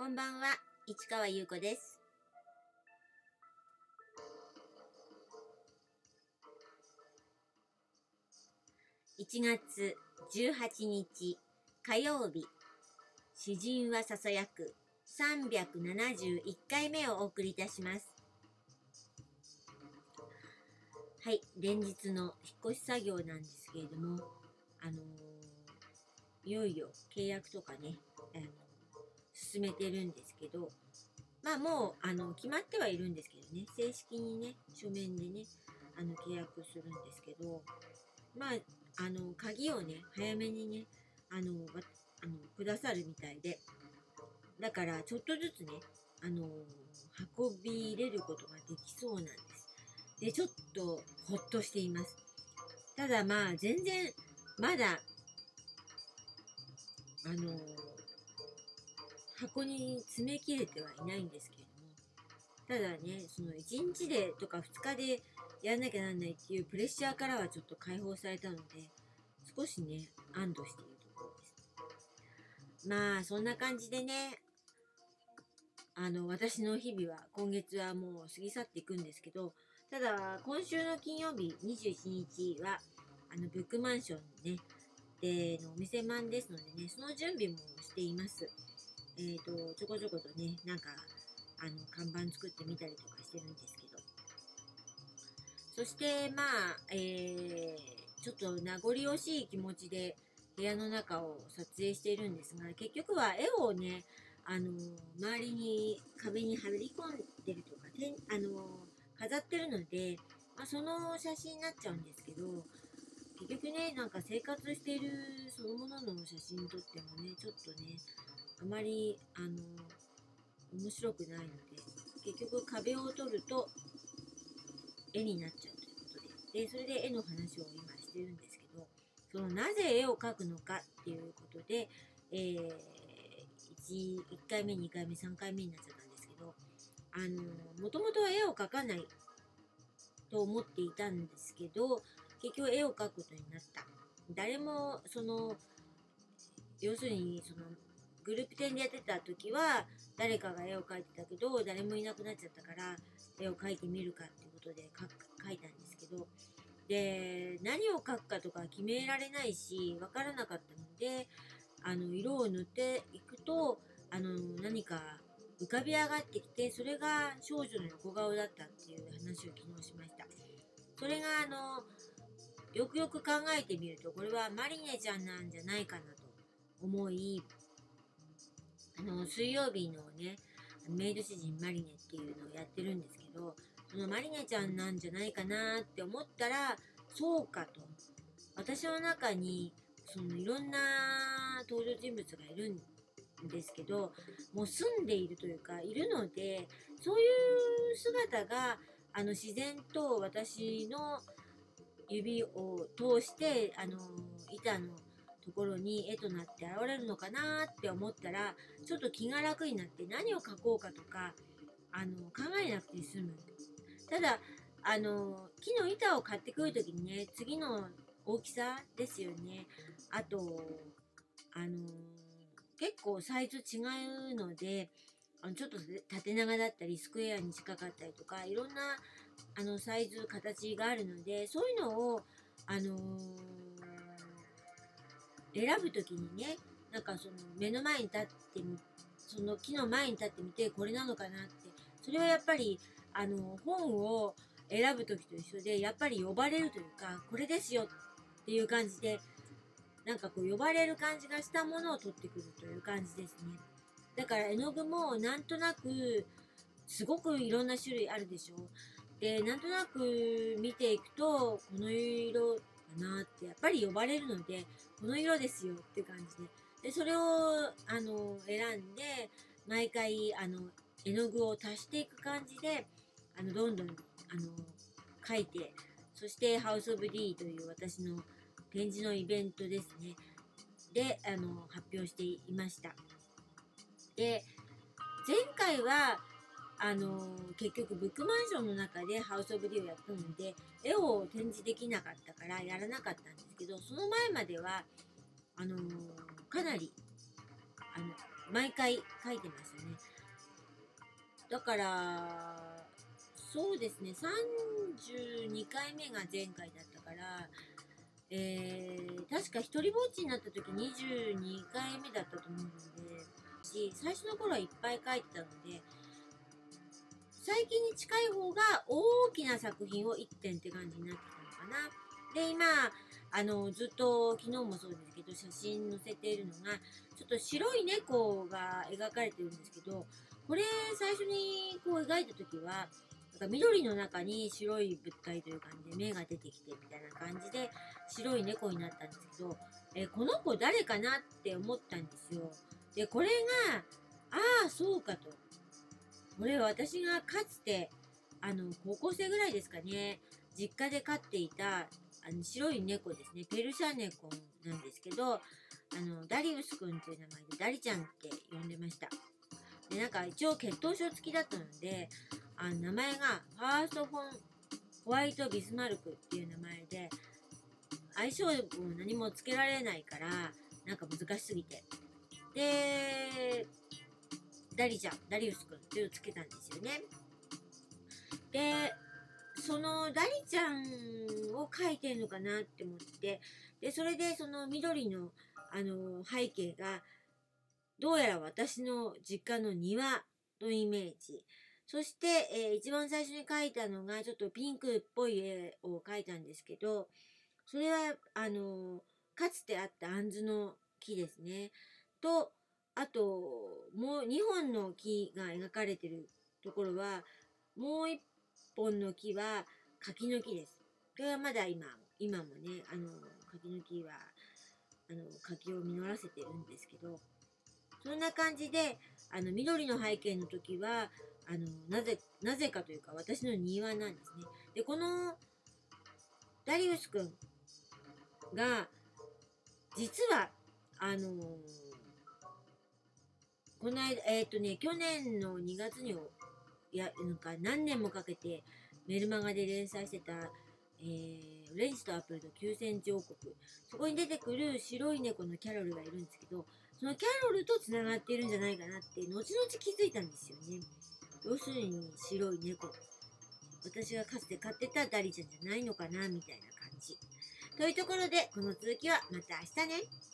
こんばんは、市川優子です。1月18日火曜日、詩人はささやく371回目をお送りいたします。はい、連日の引っ越し作業なんですけれども、あのーいよいよ契約とかね、あの進めてるんですけど、まあもうあの決まってはいるんですけどね、正式にね、書面でね、あの契約するんですけど、まあ、あの鍵をね、早めにね、あの、あのくださるみたいで、だからちょっとずつね、あの運び入れることができそうなんです。で、ちょっとほっとしています。ただまあ、全然、まだ、あの箱に詰め切れてはいないんですけれども、ただね、その1日でとか2日でやんなきゃなんないっていうプレッシャーからはちょっと解放されたので、少しね、安堵しているところです。まあ、そんな感じでね、あの、私の日々は今月はもう過ぎ去っていくんですけど、ただ、今週の金曜日21日は、あの、ブックマンションね、でのお店マンですのでね、その準備もしています。えっ、と、ちょこちょことね、なんか、あの、看板作ってみたりとかしてるんですけど。そして、まあ、えー、ちょっと名残惜しい気持ちで部屋の中を撮影しているんですが、結局は絵をね、あの、周りに壁に貼り込んでるとか、てんあの、飾ってるので、まあ、その写真になっちゃうんですけど、結局ね、なんか生活しているそのものの写真撮ってもね、ちょっとね、あまり、あの、面白くないので、結局壁を撮ると絵になっちゃうということで、で、それで絵の話を今してるんですけど、そのなぜ絵を描くのかっていうことで、えー、1, 1回目、2回目、3回目になっちゃったんですけど、あの、もともとは絵を描かないと思っていたんですけど、結局絵を描くことになった。誰も、その、要するに、その、グループ展でやってた時は、誰かが絵を描いてたけど、誰もいなくなっちゃったから、絵を描いてみるかっていうことで描いたんですけど、で、何を描くかとか決められないし、わからなかったので、あの、色を塗っていくと、あの、何か浮かび上がってきて、それが少女の横顔だったっていう話を昨日しました。それが、あの、よくよく考えてみると、これはマリネちゃんなんじゃないかなと思い、あの、水曜日のね、メイド主人マリネっていうのをやってるんですけど、そのマリネちゃんなんじゃないかなって思ったら、そうかと。私の中に、そのいろんな登場人物がいるんですけど、もう住んでいるというか、いるので、そういう姿が、あの、自然と私の指を通して、あの、板のところに絵となって現れるのかなって思ったら、ちょっと気が楽になって何を描こうかとか、あの、考えなくて済む。ただ、あの、木の板を買ってくるときにね、次の大きさですよね。あと、あの、結構サイズ違うので、あのちょっと縦長だったり、スクエアに近かったりとか、いろんなあのサイズ、形があるので、そういうのを、あのー選ぶときにね、なんかその目の前に立ってみ、その木の前に立ってみて、これなのかなって、それはやっぱり、あの、本を選ぶときと一緒で、やっぱり呼ばれるというか、これですよっていう感じで、なんかこう呼ばれる感じがしたものを取ってくるという感じですね。だから絵の具もなんとなく、すごくいろんな種類あるでしょ。で、なんとなく見ていくと、この色かなって、やっぱり呼ばれるので、この色ですよって感じで。で、それを、あの、選んで、毎回、あの、絵の具を足していく感じで、あの、どんどん、あの、描いて、そして、ハウス・オブ・ディーという私の展示のイベントですね。で、あの、発表していました。で、前回は、あの結局ブックマンションの中でハウス・オブ・ディをやったので絵を展示できなかったからやらなかったんですけどその前まではあのかなりあの毎回書いてましたね。だから、そうですね、32回目が前回だったから、えー、確か一人ぼっちになった時22回目だったと思うので、最初の頃はいっぱい書いてたので、最近に近い方が大きな作品を1点って感じになってたのかな。で、今、あの、ずっと昨日もそうですけど、写真載せているのが、ちょっと白い猫が描かれてるんですけど、これ最初にこう描いた時は、なんか緑の中に白い物体という感じで目が出てきてみたいな感じで白い猫になったんですけど、えこの子誰かなって思ったんですよ。で、これが、ああ、そうかと。これ私がかつて、あの、高校生ぐらいですかね、実家で飼っていた、あの、白い猫ですね、ペルシャ猫なんですけど、あの、ダリウスくんという名前でダリちゃんって呼んでました。で、なんか一応血統書付きだったので、あの名前がファーストフォンホワイトビスマルクっていう名前で、相性も何もつけられないから、なんか難しすぎて。で、ダリちゃん、ダリウスくんってつけたんですよね。で、そのダリちゃんを描いてるのかなって思って、で、それでその緑のあの背景が、どうやら私の実家の庭のイメージ。そして、えー一番最初に描いたのが、ちょっとピンクっぽい絵を描いたんですけど、それは、あの、かつてあったアンズの木ですね。と、あと、もう2本の木が描かれてるところは、もう1本の木は柿の木です。これはまだ今、今もね、あの、柿の木は、あの、柿を実らせてるんですけど、そんな感じで、あの、緑の背景の時は、あの、なぜ、なぜかというか、私の庭なんですね。で、この、ダリウスくんが、実は、あのこの間、えっ、とね、去年の2月に、や、なんか何年もかけてメルマガで連載してた、えー、レンジとアップルと9センチ王国。そこに出てくる白い猫のキャロルがいるんですけど、そのキャロルと繋がっているんじゃないかなって、後々気づいたんですよね。要するに白い猫。私がかつて飼ってたダリちゃんじゃないのかなみたいな感じ。というところで、この続きはまた明日ね。